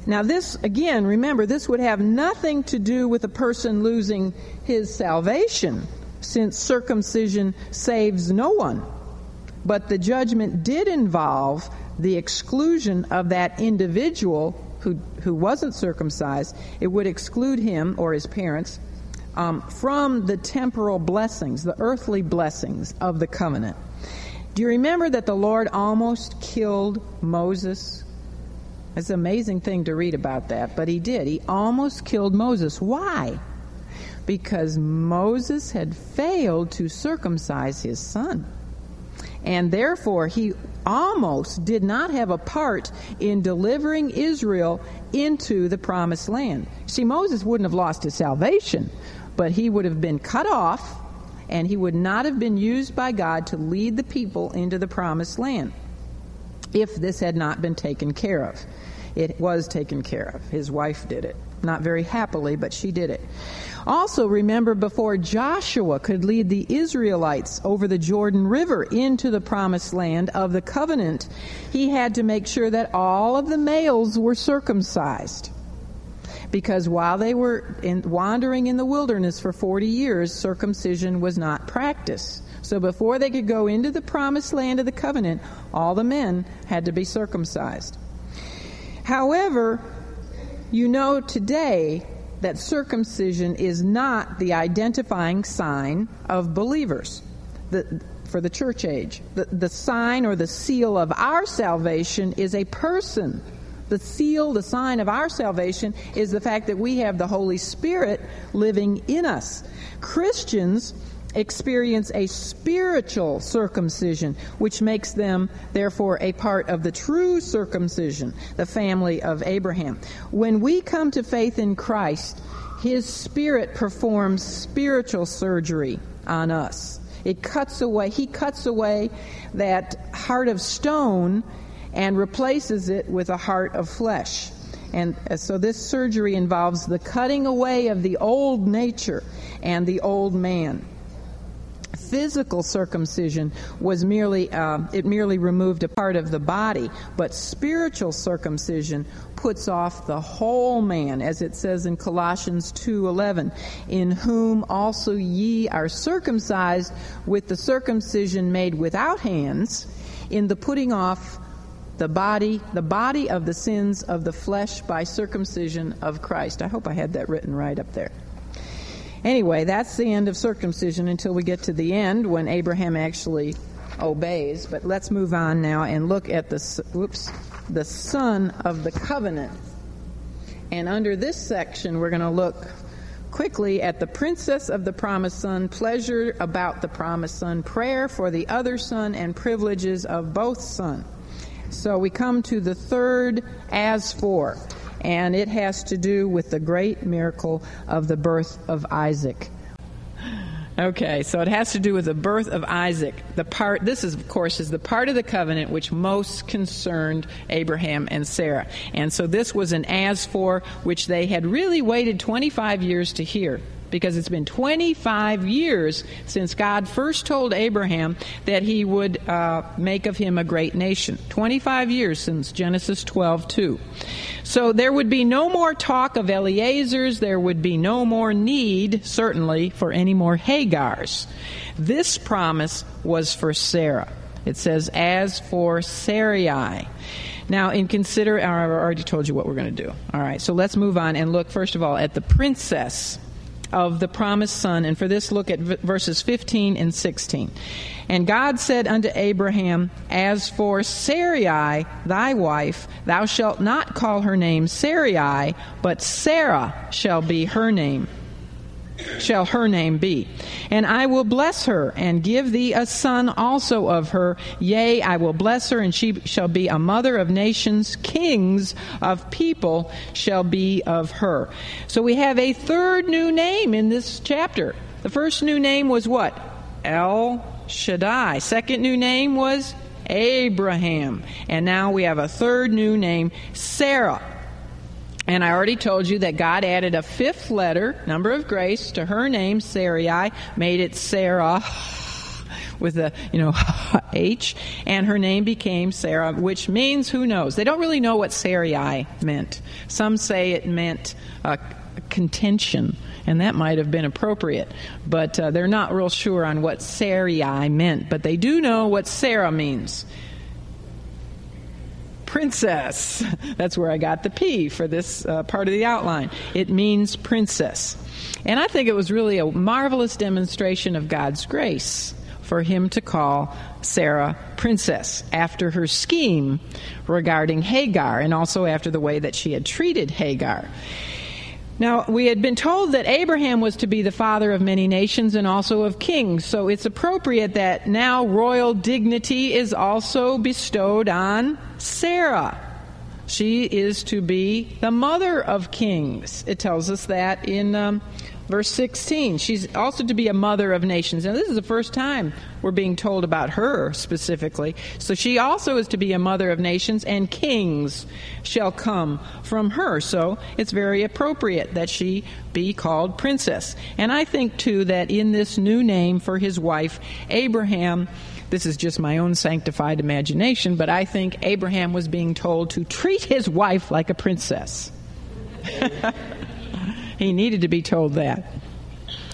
Now, this, again, remember, this would have nothing to do with a person losing his salvation since circumcision saves no one. But the judgment did involve the exclusion of that individual who, who wasn't circumcised. It would exclude him or his parents um, from the temporal blessings, the earthly blessings of the covenant. Do you remember that the Lord almost killed Moses? It's an amazing thing to read about that, but he did. He almost killed Moses. Why? Because Moses had failed to circumcise his son. And therefore, he almost did not have a part in delivering Israel into the promised land. See, Moses wouldn't have lost his salvation, but he would have been cut off and he would not have been used by God to lead the people into the promised land if this had not been taken care of. It was taken care of. His wife did it. Not very happily, but she did it. Also, remember before Joshua could lead the Israelites over the Jordan River into the promised land of the covenant, he had to make sure that all of the males were circumcised because while they were in, wandering in the wilderness for 40 years, circumcision was not practiced. So before they could go into the promised land of the covenant, all the men had to be circumcised. However, you know today that circumcision is not the identifying sign of believers the, for the church age. The, the sign or the seal of our salvation is a person the seal, the sign of our salvation is the fact that we have the Holy Spirit living in us. Christians experience a spiritual circumcision, which makes them, therefore, a part of the true circumcision, the family of Abraham. When we come to faith in Christ, His Spirit performs spiritual surgery on us. It cuts away, He cuts away that heart of stone and replaces it with a heart of flesh. And uh, so this surgery involves the cutting away of the old nature and the old man. Physical circumcision was merely uh, it merely removed a part of the body, but spiritual circumcision puts off the whole man, as it says in Colossians two eleven, in whom also ye are circumcised with the circumcision made without hands, in the putting off the body, the body of the sins of the flesh by circumcision of Christ. I hope I had that written right up there. Anyway, that's the end of circumcision until we get to the end when Abraham actually obeys. But let's move on now and look at the whoops, the son of the covenant. And under this section, we're going to look quickly at the princess of the promised son, pleasure about the promised son, prayer for the other son, and privileges of both sons. So we come to the third as for, and it has to do with the great miracle of the birth of Isaac. Okay, so it has to do with the birth of Isaac. The part this is of course is the part of the covenant which most concerned Abraham and Sarah. And so this was an as for which they had really waited 25 years to hear because it's been 25 years since God first told Abraham that he would uh, make of him a great nation. 25 years since Genesis 12 2. So there would be no more talk of Eliezer's, there would be no more need, certainly, for any more Hagars. This promise was for Sarah. It says, as for Sarai. Now, in consider, I've already told you what we're going to do. All right, so let's move on and look, first of all, at the princess of the promised son. And for this, look at v- verses 15 and 16. And God said unto Abraham, As for Sarai, thy wife, thou shalt not call her name Sarai, but Sarah shall be her name shall her name be. And I will bless her and give thee a son also of her. Yea, I will bless her, and she shall be a mother of nations. Kings of people shall be of her. So we have a third new name in this chapter. The first new name was what? El Shaddai. Second new name was Abraham. And now we have a third new name, Sarah. And I already told you that God added a fifth letter, number of grace, to her name, Sarai, made it Sarah with a, you know, H, and her name became Sarah, which means who knows? They don't really know what Sarai meant. Some say it meant uh, contention. and that might have been appropriate. But uh, they're not real sure on what Sarai meant, but they do know what Sarah means princess. That's where I got the P for this uh, part of the outline. It means princess. And I think it was really a marvelous demonstration of God's grace for him to call Sarah princess after her scheme regarding Hagar and also after the way that she had treated Hagar. Now, we had been told that Abraham was to be the father of many nations and also of kings, so it's appropriate that now royal dignity is also bestowed on Sarah. She is to be the mother of kings. It tells us that in um, verse 16. She's also to be a mother of nations. Now, this is the first time we're being told about her specifically. So, she also is to be a mother of nations, and kings shall come from her. So, it's very appropriate that she be called princess. And I think, too, that in this new name for his wife, Abraham, this is just my own sanctified imagination, but I think Abraham was being told to treat his wife like a princess. He needed to be told that.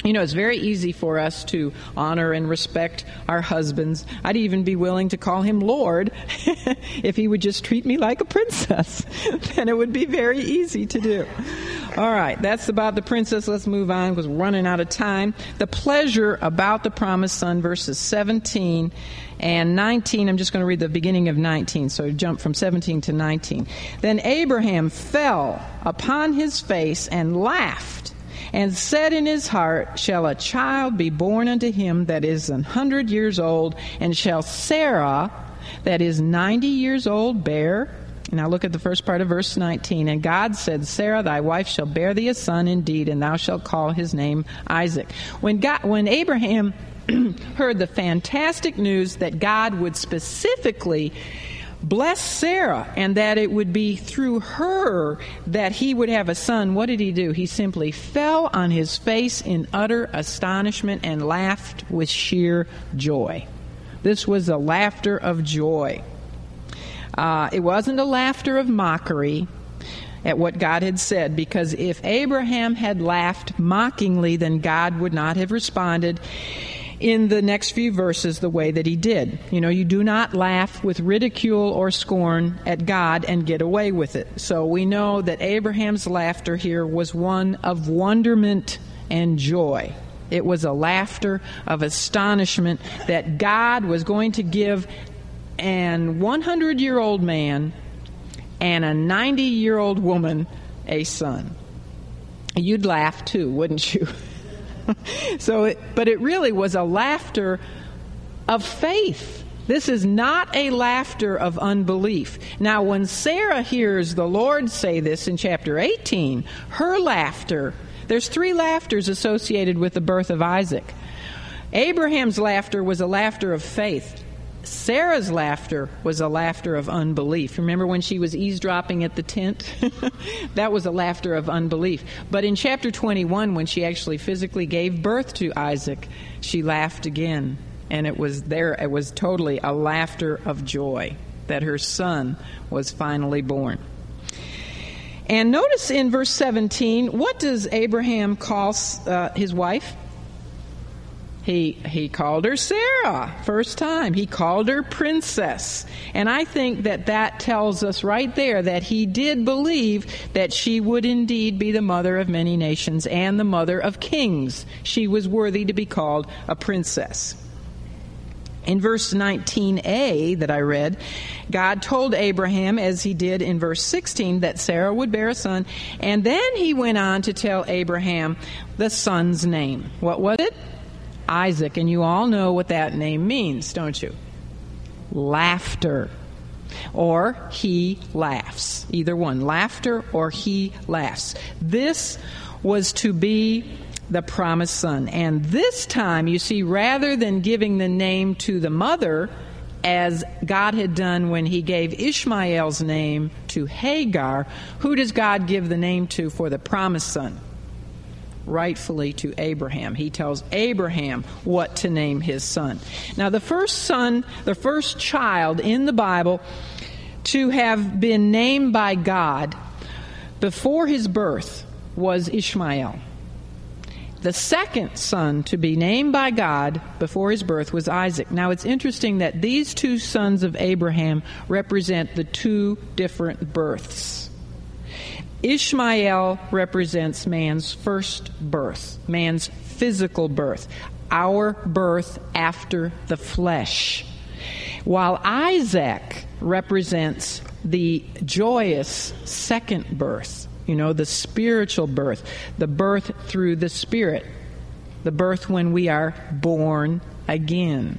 You know, it's very easy for us to honor and respect our husbands. I'd even be willing to call him Lord if he would just treat me like a princess. then it would be very easy to do. All right, that's about the princess. Let's move on because we're running out of time. The pleasure about the promised son, verses 17 and 19. I'm just going to read the beginning of 19, so jump from 17 to 19. Then Abraham fell upon his face and laughed and said in his heart, Shall a child be born unto him that is an hundred years old, and shall Sarah, that is ninety years old, bear? Now look at the first part of verse 19. And God said, Sarah, thy wife shall bear thee a son indeed, and thou shalt call his name Isaac. When, God, when Abraham heard the fantastic news that God would specifically bless Sarah and that it would be through her that he would have a son, what did he do? He simply fell on his face in utter astonishment and laughed with sheer joy. This was a laughter of joy. Uh, it wasn't a laughter of mockery at what God had said, because if Abraham had laughed mockingly, then God would not have responded in the next few verses the way that he did. You know, you do not laugh with ridicule or scorn at God and get away with it. So we know that Abraham's laughter here was one of wonderment and joy. It was a laughter of astonishment that God was going to give an 100 year old man and a 90 year old woman a son. You'd laugh too, wouldn't you? so, it, but it really was a laughter of faith. This is not a laughter of unbelief. Now, when Sarah hears the Lord say this in chapter 18, her laughter, there's three laughters associated with the birth of Isaac. Abraham's laughter was a laughter of faith. Sarah's laughter was a laughter of unbelief. Remember when she was eavesdropping at the tent? that was a laughter of unbelief. But in chapter 21, when she actually physically gave birth to Isaac, she laughed again. And it was there, it was totally a laughter of joy that her son was finally born. And notice in verse 17, what does Abraham call uh, his wife? He, he called her Sarah, first time. He called her princess. And I think that that tells us right there that he did believe that she would indeed be the mother of many nations and the mother of kings. She was worthy to be called a princess. In verse 19a that I read, God told Abraham, as he did in verse 16, that Sarah would bear a son. And then he went on to tell Abraham the son's name. What was it? Isaac, and you all know what that name means, don't you? Laughter. Or he laughs. Either one, laughter or he laughs. This was to be the promised son. And this time, you see, rather than giving the name to the mother, as God had done when he gave Ishmael's name to Hagar, who does God give the name to for the promised son? Rightfully to Abraham. He tells Abraham what to name his son. Now, the first son, the first child in the Bible to have been named by God before his birth was Ishmael. The second son to be named by God before his birth was Isaac. Now it's interesting that these two sons of Abraham represent the two different births. Ishmael represents man's first birth, man's physical birth, our birth after the flesh, while Isaac represents the joyous second birth, you know, the spiritual birth, the birth through the Spirit, the birth when we are born again.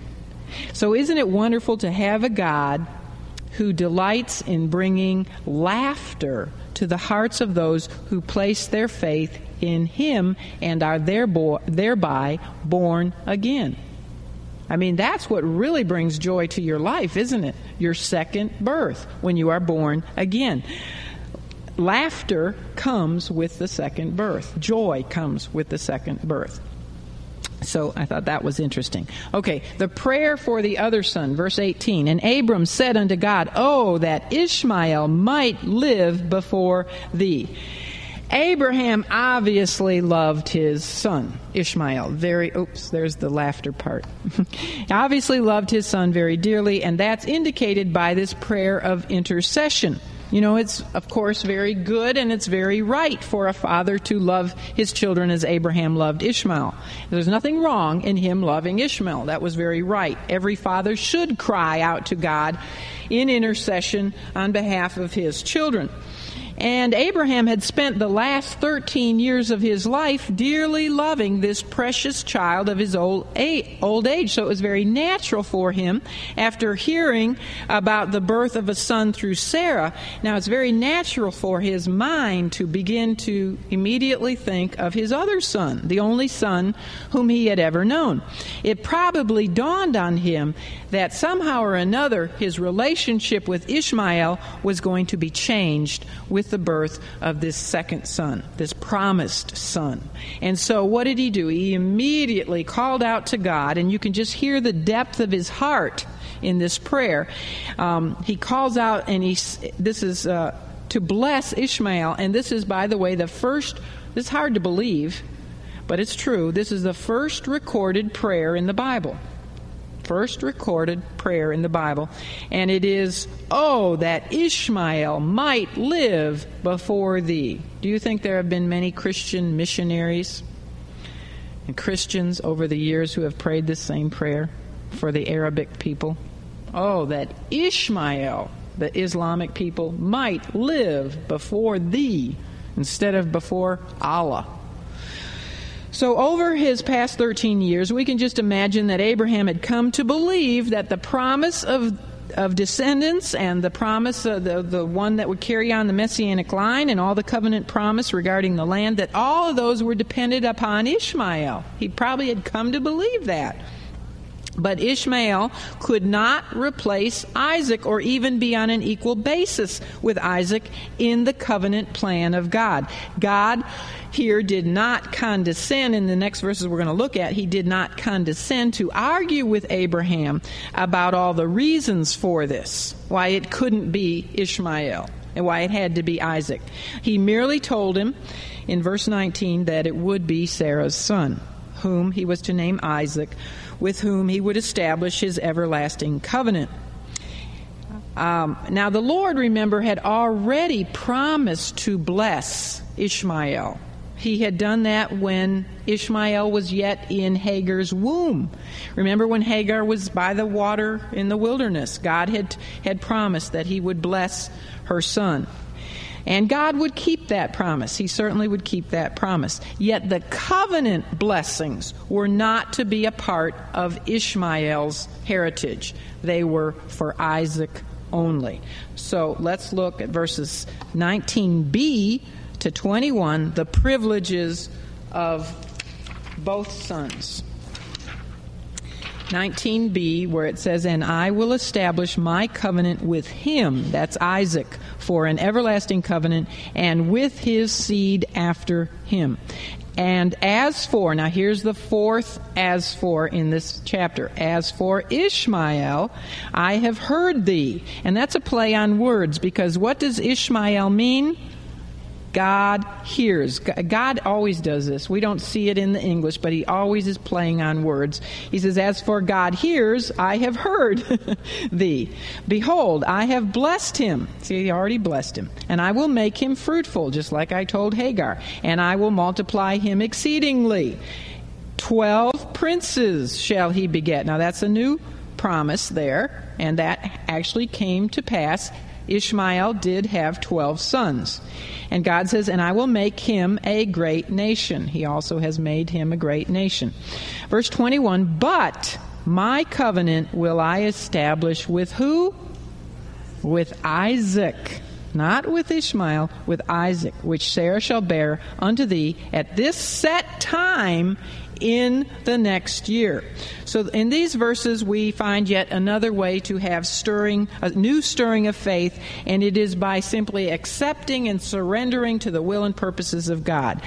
So, isn't it wonderful to have a God who delights in bringing laughter to the hearts of those who place their faith in Him and are thereby born again. I mean, that's what really brings joy to your life, isn't it? Your second birth, when you are born again. Laughter comes with the second birth, joy comes with the second birth. So I thought that was interesting. Okay, the prayer for the other son, verse 18. And Abram said unto God, Oh, that Ishmael might live before thee. Abraham obviously loved his son, Ishmael, very, oops, there's the laughter part. obviously loved his son very dearly, and that's indicated by this prayer of intercession. You know, it's of course very good and it's very right for a father to love his children as Abraham loved Ishmael. There's nothing wrong in him loving Ishmael. That was very right. Every father should cry out to God in intercession on behalf of his children. And Abraham had spent the last 13 years of his life dearly loving this precious child of his old age. So it was very natural for him, after hearing about the birth of a son through Sarah, now it's very natural for his mind to begin to immediately think of his other son, the only son whom he had ever known. It probably dawned on him that somehow or another his relationship with Ishmael was going to be changed with the birth of this second son, this promised son. And so, what did he do? He immediately called out to God, and you can just hear the depth of his heart in this prayer. Um, he calls out, and he this is uh, to bless Ishmael, and this is, by the way, the first. Is hard to believe, but it's true. This is the first recorded prayer in the Bible first recorded prayer in the Bible, and it is, Oh, that Ishmael might live before thee. Do you think there have been many Christian missionaries and Christians over the years who have prayed this same prayer for the Arabic people? Oh, that Ishmael, the Islamic people, might live before thee instead of before Allah. So, over his past 13 years, we can just imagine that Abraham had come to believe that the promise of of descendants and the promise, of the, the one that would carry on the messianic line and all the covenant promise regarding the land, that all of those were dependent upon Ishmael. He probably had come to believe that. But Ishmael could not replace Isaac or even be on an equal basis with Isaac in the covenant plan of God. God here did not condescend, in the next verses we're going to look at, he did not condescend to argue with Abraham about all the reasons for this, why it couldn't be Ishmael and why it had to be Isaac. He merely told him in verse 19 that it would be Sarah's son, whom he was to name Isaac with whom he would establish his everlasting covenant. Um, now, the Lord, remember, had already promised to bless Ishmael. He had done that when Ishmael was yet in Hagar's womb. Remember when Hagar was by the water in the wilderness? God had, had promised that he would bless her son. And God would keep that promise. He certainly would keep that promise. Yet the covenant blessings were not to be a part of Ishmael's heritage, they were for Isaac only. So let's look at verses 19b to 21, the privileges of both sons. 19b, where it says, And I will establish my covenant with him, that's Isaac, for an everlasting covenant, and with his seed after him. And as for, now here's the fourth as for in this chapter. As for Ishmael, I have heard thee. And that's a play on words because what does Ishmael mean? God hears. God always does this. We don't see it in the English, but he always is playing on words. He says, As for God hears, I have heard thee. Behold, I have blessed him. See, he already blessed him. And I will make him fruitful, just like I told Hagar. And I will multiply him exceedingly. Twelve princes shall he beget. Now that's a new promise there, and that actually came to pass. Ishmael did have 12 sons. And God says, And I will make him a great nation. He also has made him a great nation. Verse 21 But my covenant will I establish with who? With Isaac. Not with Ishmael, with Isaac, which Sarah shall bear unto thee at this set time in the next year. So in these verses, we find yet another way to have stirring, a new stirring of faith, and it is by simply accepting and surrendering to the will and purposes of God.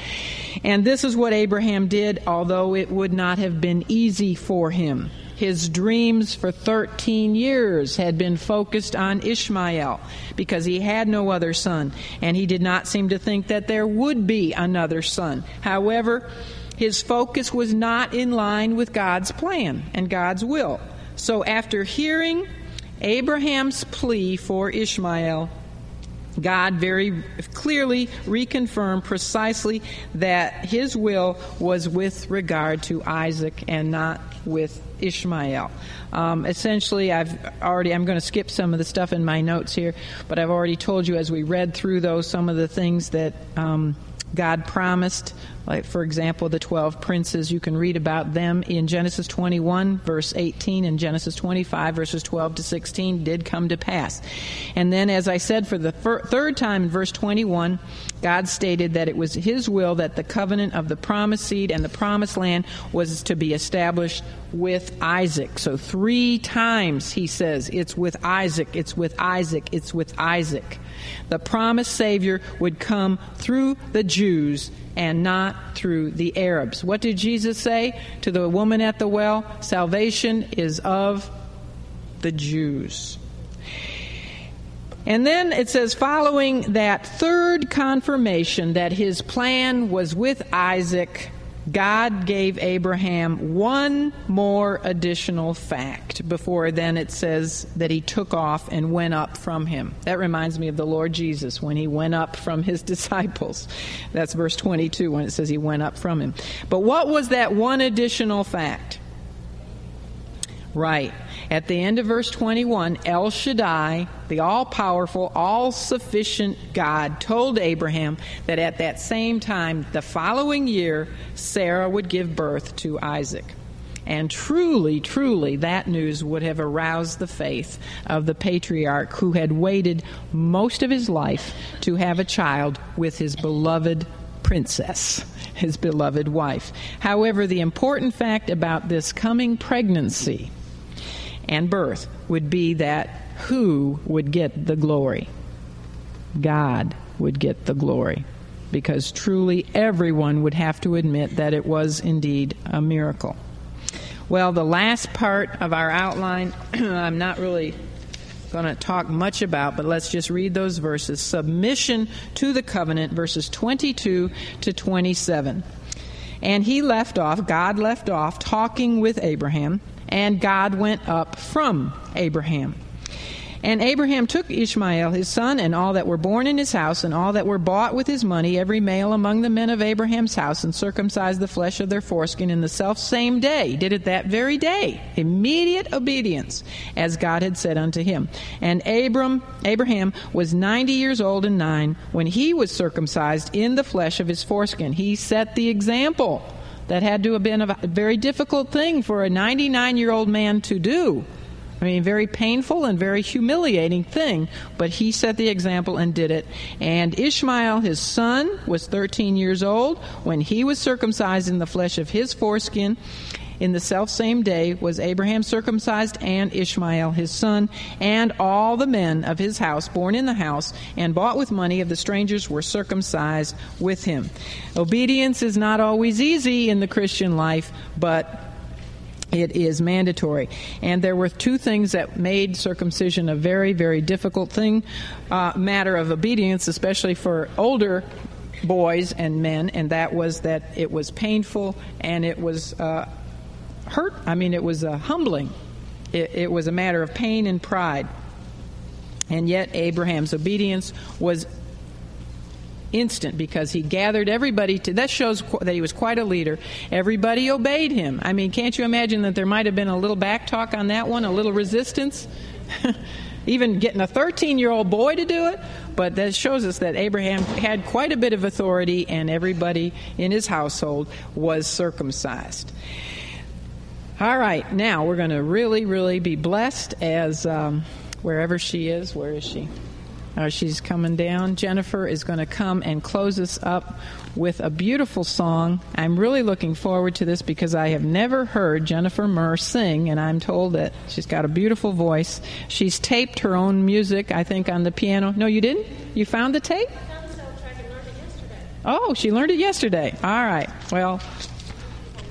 And this is what Abraham did, although it would not have been easy for him. His dreams for 13 years had been focused on Ishmael because he had no other son, and he did not seem to think that there would be another son. However, his focus was not in line with God's plan and God's will. So after hearing Abraham's plea for Ishmael, God very clearly reconfirmed precisely that his will was with regard to Isaac and not with Ishmael. Um, essentially, I've already, I'm going to skip some of the stuff in my notes here, but I've already told you as we read through those some of the things that um, God promised like, for example, the 12 princes, you can read about them in Genesis 21, verse 18, and Genesis 25, verses 12 to 16, did come to pass. And then, as I said, for the fir- third time in verse 21, God stated that it was His will that the covenant of the promised seed and the promised land was to be established with Isaac. So, three times He says, It's with Isaac, it's with Isaac, it's with Isaac. The promised Savior would come through the Jews and not through the Arabs. What did Jesus say to the woman at the well? Salvation is of the Jews. And then it says, following that third confirmation that his plan was with Isaac, God gave Abraham one more additional fact before then it says that he took off and went up from him. That reminds me of the Lord Jesus when he went up from his disciples. That's verse 22 when it says he went up from him. But what was that one additional fact? Right. At the end of verse 21, El Shaddai, the all powerful, all sufficient God, told Abraham that at that same time, the following year, Sarah would give birth to Isaac. And truly, truly, that news would have aroused the faith of the patriarch who had waited most of his life to have a child with his beloved princess, his beloved wife. However, the important fact about this coming pregnancy and birth would be that who would get the glory? God would get the glory. Because truly everyone would have to admit that it was indeed a miracle. Well, the last part of our outline, I'm not really going to talk much about, but let's just read those verses. Submission to the covenant, verses 22 to 27. And he left off, God left off, talking with Abraham and God went up from Abraham. And Abraham took Ishmael his son, and all that were born in his house, and all that were bought with his money, every male among the men of Abraham's house, and circumcised the flesh of their foreskin in the self same day. Did it that very day. Immediate obedience, as God had said unto him. And Abram, Abraham was ninety years old and nine when he was circumcised in the flesh of his foreskin. He set the example that had to have been a very difficult thing for a 99 year old man to do. I mean, very painful and very humiliating thing, but he set the example and did it. And Ishmael, his son, was 13 years old when he was circumcised in the flesh of his foreskin. In the self same day was Abraham circumcised and Ishmael his son, and all the men of his house born in the house and bought with money of the strangers were circumcised with him. Obedience is not always easy in the Christian life, but it is mandatory. And there were two things that made circumcision a very, very difficult thing, uh, matter of obedience, especially for older boys and men, and that was that it was painful and it was uh, hurt. I mean, it was uh, humbling. It, it was a matter of pain and pride. And yet, Abraham's obedience was instant because he gathered everybody to that shows that he was quite a leader everybody obeyed him i mean can't you imagine that there might have been a little back talk on that one a little resistance even getting a 13 year old boy to do it but that shows us that abraham had quite a bit of authority and everybody in his household was circumcised all right now we're going to really really be blessed as um, wherever she is where is she uh, she's coming down. Jennifer is going to come and close us up with a beautiful song. I'm really looking forward to this because I have never heard Jennifer Murr sing, and I'm told that she's got a beautiful voice. She's taped her own music, I think, on the piano. No, you didn't? You found the tape? Oh, she learned it yesterday. All right. Well,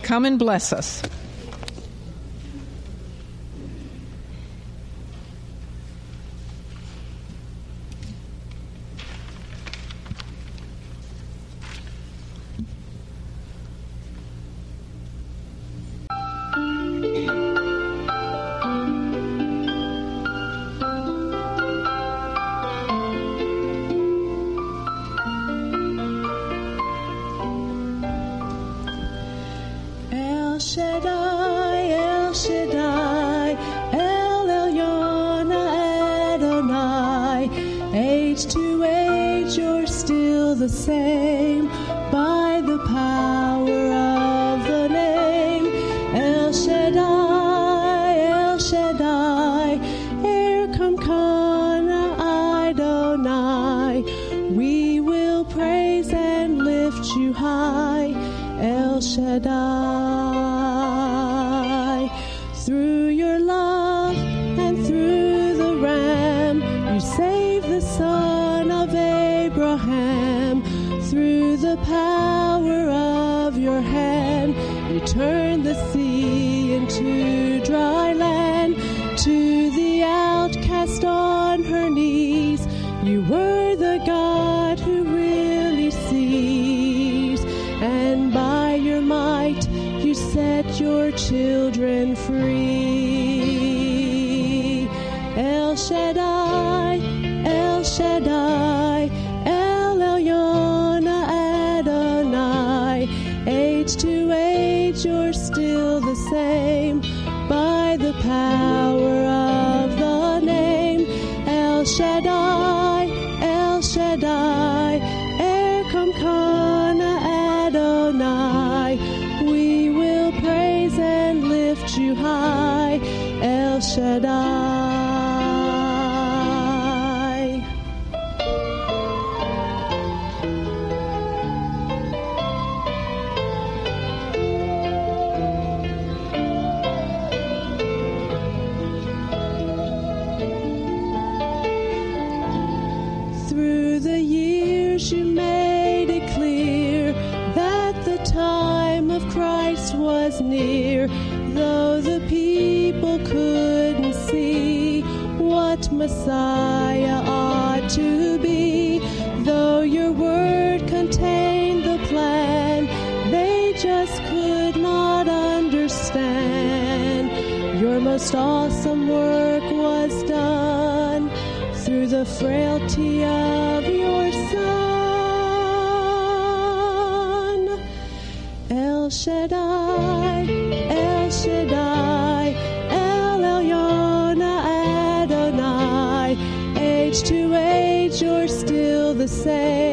come and bless us. shed Messiah ought to be. Though your word contained the plan, they just could not understand. Your most awesome work was done through the frailty of your El Shaddai, El Shaddai. age to age, you're still the same